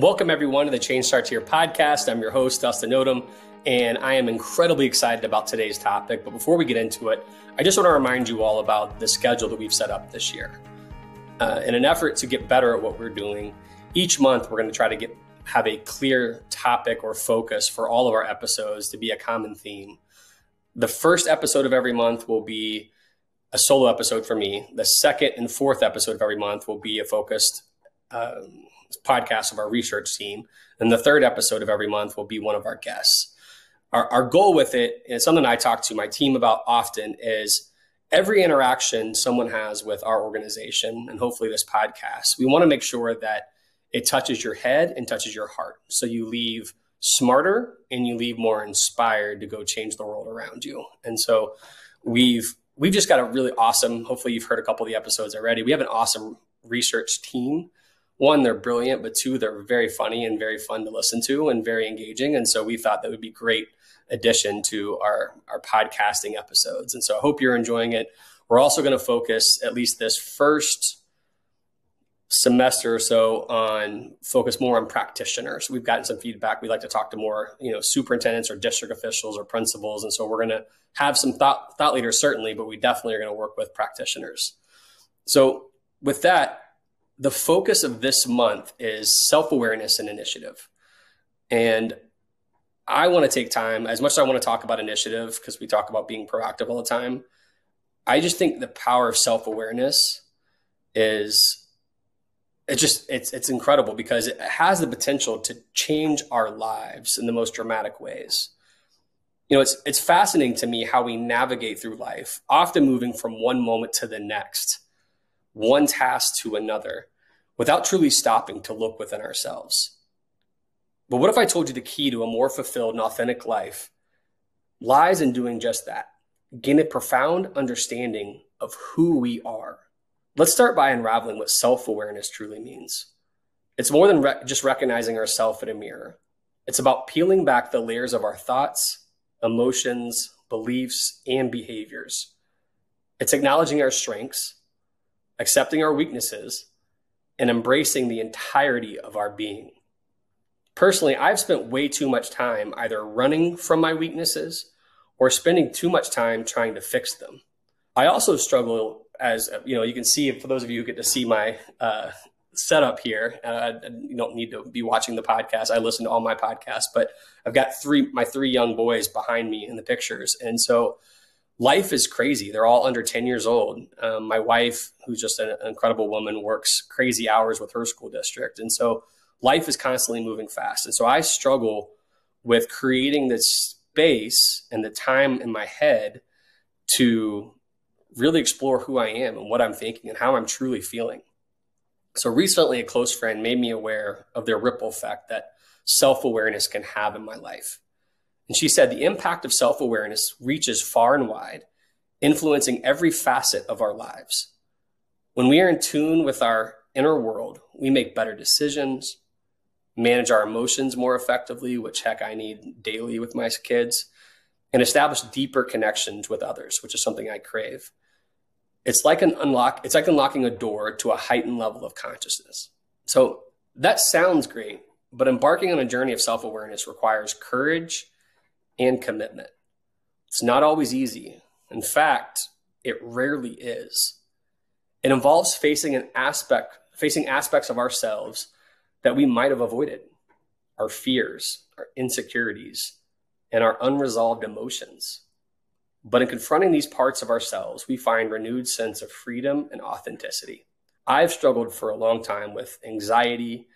Welcome, everyone, to the Change Starts Here podcast. I'm your host, Dustin Odham, and I am incredibly excited about today's topic. But before we get into it, I just want to remind you all about the schedule that we've set up this year. Uh, in an effort to get better at what we're doing, each month we're going to try to get have a clear topic or focus for all of our episodes to be a common theme. The first episode of every month will be a solo episode for me. The second and fourth episode of every month will be a focused um, podcast of our research team. And the third episode of every month will be one of our guests. Our, our goal with it, and something I talk to my team about often, is every interaction someone has with our organization and hopefully this podcast, we want to make sure that it touches your head and touches your heart. So you leave smarter and you leave more inspired to go change the world around you. And so we've we've just got a really awesome, hopefully you've heard a couple of the episodes already. We have an awesome research team. One, they're brilliant, but two, they're very funny and very fun to listen to and very engaging. And so we thought that would be great addition to our our podcasting episodes. And so I hope you're enjoying it. We're also going to focus at least this first semester or so on focus more on practitioners. We've gotten some feedback. We'd like to talk to more, you know, superintendents or district officials or principals, and so we're going to have some thought thought leaders certainly, but we definitely are going to work with practitioners. So with that, the focus of this month is self awareness and initiative, and I want to take time as much as I want to talk about initiative because we talk about being proactive all the time. I just think the power of self awareness is it's just it's it's incredible because it has the potential to change our lives in the most dramatic ways. You know, it's it's fascinating to me how we navigate through life, often moving from one moment to the next, one task to another, without truly stopping to look within ourselves. But what if I told you the key to a more fulfilled and authentic life lies in doing just that? Gain a profound understanding of who we are Let's start by unraveling what self awareness truly means. It's more than re- just recognizing ourselves in a mirror, it's about peeling back the layers of our thoughts, emotions, beliefs, and behaviors. It's acknowledging our strengths, accepting our weaknesses, and embracing the entirety of our being. Personally, I've spent way too much time either running from my weaknesses or spending too much time trying to fix them. I also struggle as you know, you can see for those of you who get to see my uh, setup here. Uh, you don't need to be watching the podcast. I listen to all my podcasts, but I've got three my three young boys behind me in the pictures, and so life is crazy. They're all under ten years old. Um, my wife, who's just an incredible woman, works crazy hours with her school district, and so life is constantly moving fast. And so I struggle with creating this space and the time in my head to really explore who I am and what I'm thinking and how I'm truly feeling. So recently, a close friend made me aware of the ripple effect that self awareness can have in my life. And she said the impact of self awareness reaches far and wide, influencing every facet of our lives. When we are in tune with our inner world, we make better decisions, manage our emotions more effectively, which heck I need daily with my kids, and establish deeper connections with others, which is something I crave. It's like an unlock, it's like unlocking a door to a heightened level of consciousness. So that sounds great, but embarking on a journey of self awareness requires courage and commitment. It's not always easy. In fact, it rarely is. It involves facing an aspect, facing aspects of ourselves that we might have avoided our fears, our insecurities, and our unresolved emotions. But in confronting these parts of ourselves, we find renewed sense of freedom and authenticity. I've struggled for a long time with anxiety,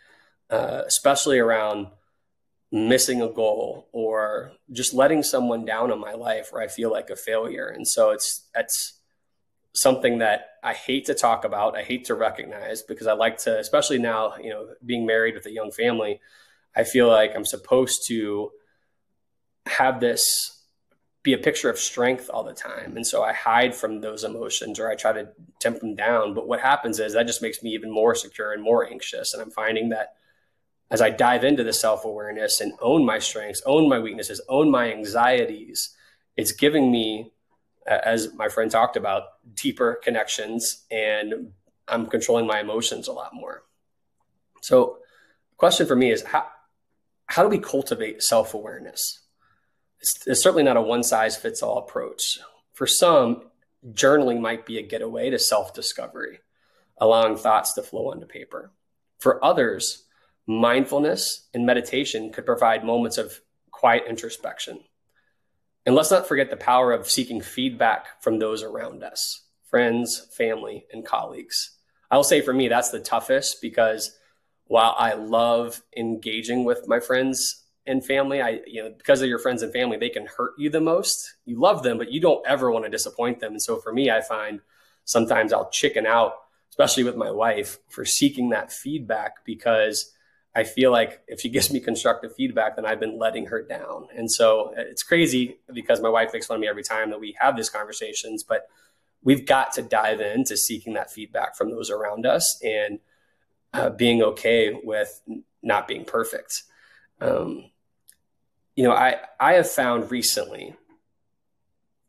uh, especially around missing a goal or just letting someone down in my life where I feel like a failure. And so it's it's something that I hate to talk about. I hate to recognize because I like to, especially now, you know, being married with a young family, I feel like I'm supposed to have this be a picture of strength all the time. And so I hide from those emotions or I try to temp them down. But what happens is that just makes me even more secure and more anxious. And I'm finding that as I dive into the self awareness and own my strengths, own my weaknesses, own my anxieties, it's giving me, as my friend talked about, deeper connections and I'm controlling my emotions a lot more. So the question for me is how, how do we cultivate self awareness? It's, it's certainly not a one size fits all approach. For some, journaling might be a getaway to self discovery, allowing thoughts to flow onto paper. For others, mindfulness and meditation could provide moments of quiet introspection. And let's not forget the power of seeking feedback from those around us friends, family, and colleagues. I will say for me, that's the toughest because while I love engaging with my friends and family, I, you know, because of your friends and family, they can hurt you the most. You love them, but you don't ever want to disappoint them. And so for me, I find sometimes I'll chicken out, especially with my wife, for seeking that feedback because I feel like if she gives me constructive feedback, then I've been letting her down. And so it's crazy because my wife makes fun of me every time that we have these conversations, but we've got to dive into seeking that feedback from those around us and uh, being okay with not being perfect. Um, you know, I, I have found recently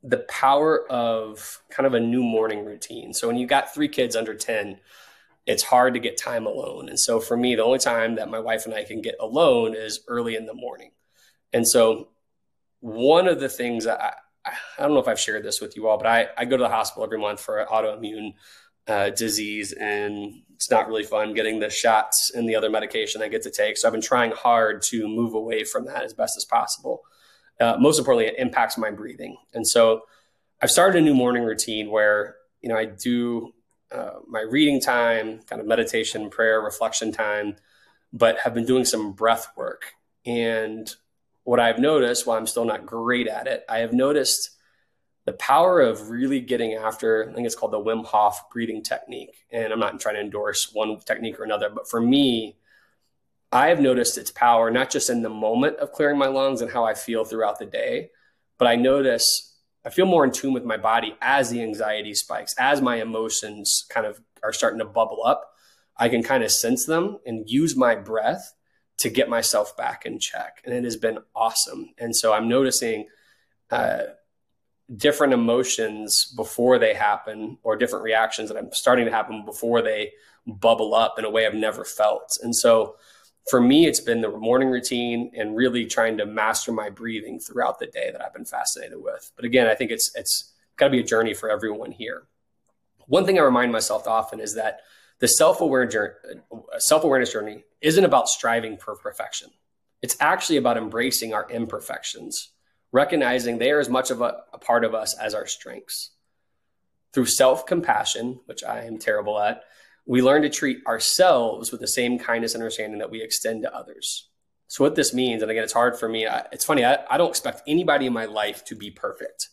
the power of kind of a new morning routine. So when you've got three kids under 10, it's hard to get time alone. And so for me, the only time that my wife and I can get alone is early in the morning. And so one of the things I, I don't know if I've shared this with you all, but I, I go to the hospital every month for an autoimmune uh, disease, and it's not really fun getting the shots and the other medication I get to take. So I've been trying hard to move away from that as best as possible. Uh, most importantly, it impacts my breathing, and so I've started a new morning routine where you know I do uh, my reading time, kind of meditation, prayer, reflection time, but have been doing some breath work and what I've noticed, while I'm still not great at it, I have noticed the power of really getting after, I think it's called the Wim Hof breathing technique. And I'm not trying to endorse one technique or another, but for me, I have noticed its power, not just in the moment of clearing my lungs and how I feel throughout the day, but I notice I feel more in tune with my body as the anxiety spikes, as my emotions kind of are starting to bubble up. I can kind of sense them and use my breath to get myself back in check. And it has been awesome. And so I'm noticing uh, different emotions before they happen or different reactions that I'm starting to happen before they bubble up in a way I've never felt. And so for me, it's been the morning routine and really trying to master my breathing throughout the day that I've been fascinated with. But again, I think it's it's got to be a journey for everyone here. One thing I remind myself often is that the journey, uh, self-awareness journey isn't about striving for perfection. It's actually about embracing our imperfections, recognizing they are as much of a, a part of us as our strengths. Through self-compassion, which I am terrible at, we learn to treat ourselves with the same kindness and understanding that we extend to others. So what this means, and again, it's hard for me. I, it's funny. I, I don't expect anybody in my life to be perfect,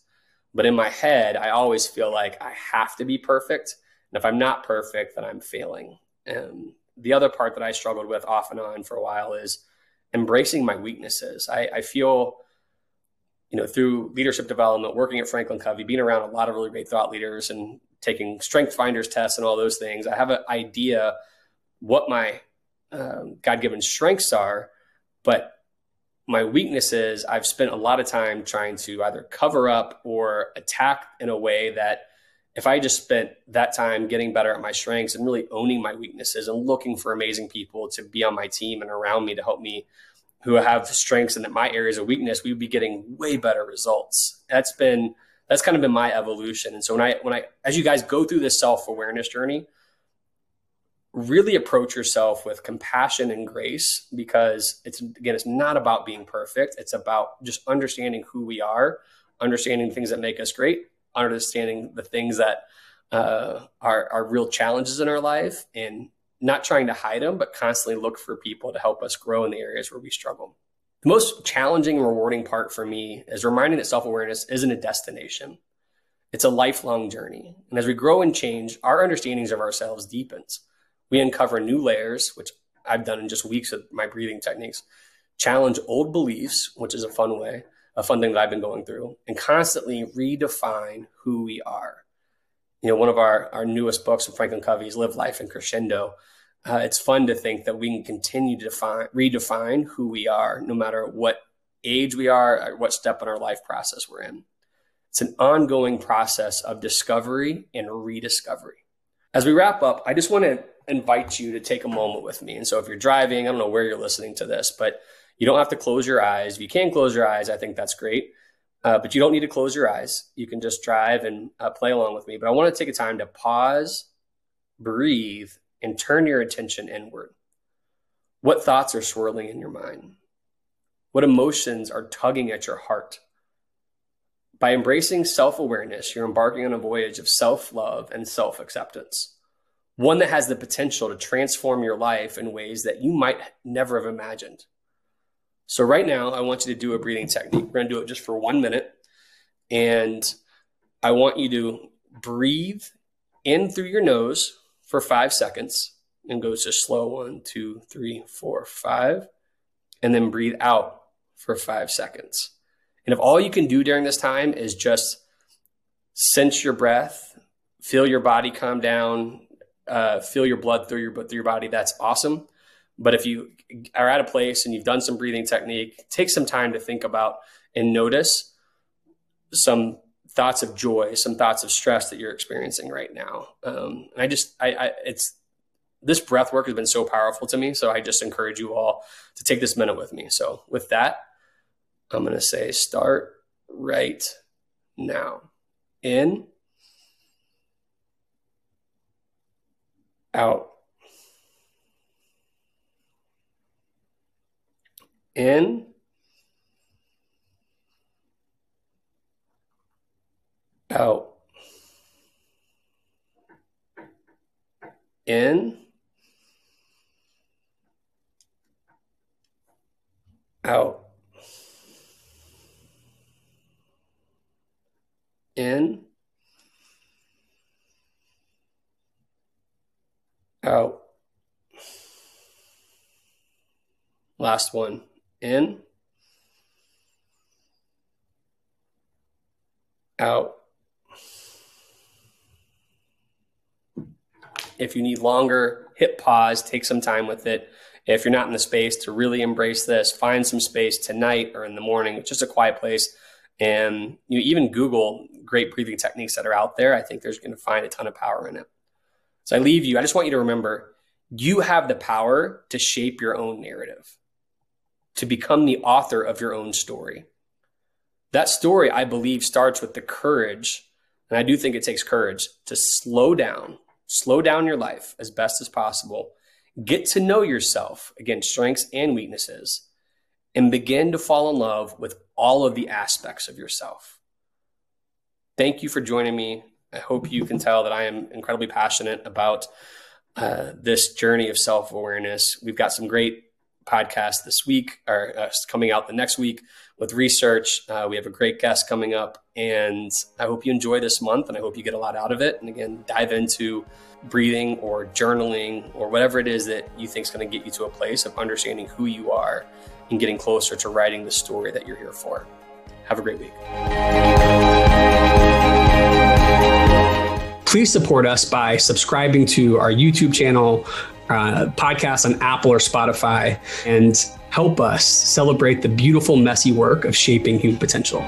but in my head, I always feel like I have to be perfect and if I'm not perfect, then I'm failing. And the other part that I struggled with off and on for a while is embracing my weaknesses. I, I feel, you know, through leadership development, working at Franklin Covey, being around a lot of really great thought leaders and taking strength finders tests and all those things, I have an idea what my um, God given strengths are, but my weaknesses, I've spent a lot of time trying to either cover up or attack in a way that if I just spent that time getting better at my strengths and really owning my weaknesses and looking for amazing people to be on my team and around me to help me who have strengths and that my areas of weakness, we would be getting way better results. That's been that's kind of been my evolution. And so when I when I as you guys go through this self-awareness journey, really approach yourself with compassion and grace because it's again it's not about being perfect. It's about just understanding who we are, understanding things that make us great understanding the things that uh, are, are real challenges in our life and not trying to hide them, but constantly look for people to help us grow in the areas where we struggle. The most challenging and rewarding part for me is reminding that self awareness isn't a destination. It's a lifelong journey. And as we grow and change, our understandings of ourselves deepens. We uncover new layers, which I've done in just weeks of my breathing techniques, challenge old beliefs, which is a fun way, a fun thing that I've been going through, and constantly redefine who we are. You know, one of our, our newest books from Franklin Covey is Live Life in Crescendo. Uh, it's fun to think that we can continue to define, redefine who we are, no matter what age we are, or what step in our life process we're in. It's an ongoing process of discovery and rediscovery. As we wrap up, I just want to invite you to take a moment with me. And so if you're driving, I don't know where you're listening to this, but you don't have to close your eyes. If you can close your eyes, I think that's great. Uh, but you don't need to close your eyes. You can just drive and uh, play along with me. But I want to take a time to pause, breathe, and turn your attention inward. What thoughts are swirling in your mind? What emotions are tugging at your heart? By embracing self awareness, you're embarking on a voyage of self love and self acceptance, one that has the potential to transform your life in ways that you might never have imagined. So, right now, I want you to do a breathing technique. We're going to do it just for one minute. And I want you to breathe in through your nose for five seconds and goes to slow one, two, three, four, five. And then breathe out for five seconds. And if all you can do during this time is just sense your breath, feel your body calm down, uh, feel your blood through your, through your body, that's awesome. But if you are at a place and you've done some breathing technique, take some time to think about and notice some thoughts of joy, some thoughts of stress that you're experiencing right now. Um, and I just, I, I, it's this breath work has been so powerful to me. So I just encourage you all to take this minute with me. So with that, I'm going to say start right now. In, out. In, out. In, out. In, out. Last one. In, out. If you need longer, hit pause, take some time with it. If you're not in the space to really embrace this, find some space tonight or in the morning, just a quiet place. And you even Google great breathing techniques that are out there. I think there's going to find a ton of power in it. So I leave you. I just want you to remember you have the power to shape your own narrative, to become the author of your own story. That story, I believe, starts with the courage, and I do think it takes courage to slow down slow down your life as best as possible, get to know yourself, again, strengths and weaknesses, and begin to fall in love with all of the aspects of yourself. Thank you for joining me. I hope you can tell that I am incredibly passionate about uh, this journey of self awareness. We've got some great podcasts this week, or uh, coming out the next week with research. Uh, we have a great guest coming up, and I hope you enjoy this month and I hope you get a lot out of it. And again, dive into breathing or journaling or whatever it is that you think is going to get you to a place of understanding who you are and getting closer to writing the story that you're here for. Have a great week. Please support us by subscribing to our YouTube channel, uh, podcast on Apple or Spotify, and help us celebrate the beautiful, messy work of shaping human potential.